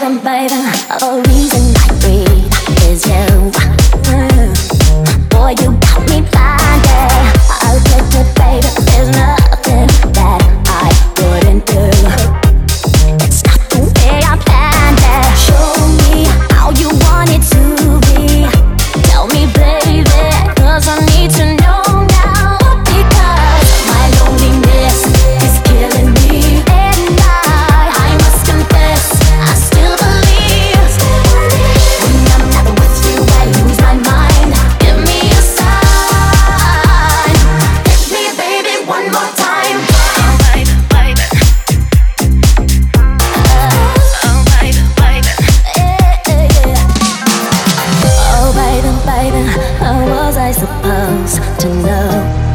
baby, baby, all reason. Baby, how was I supposed to know?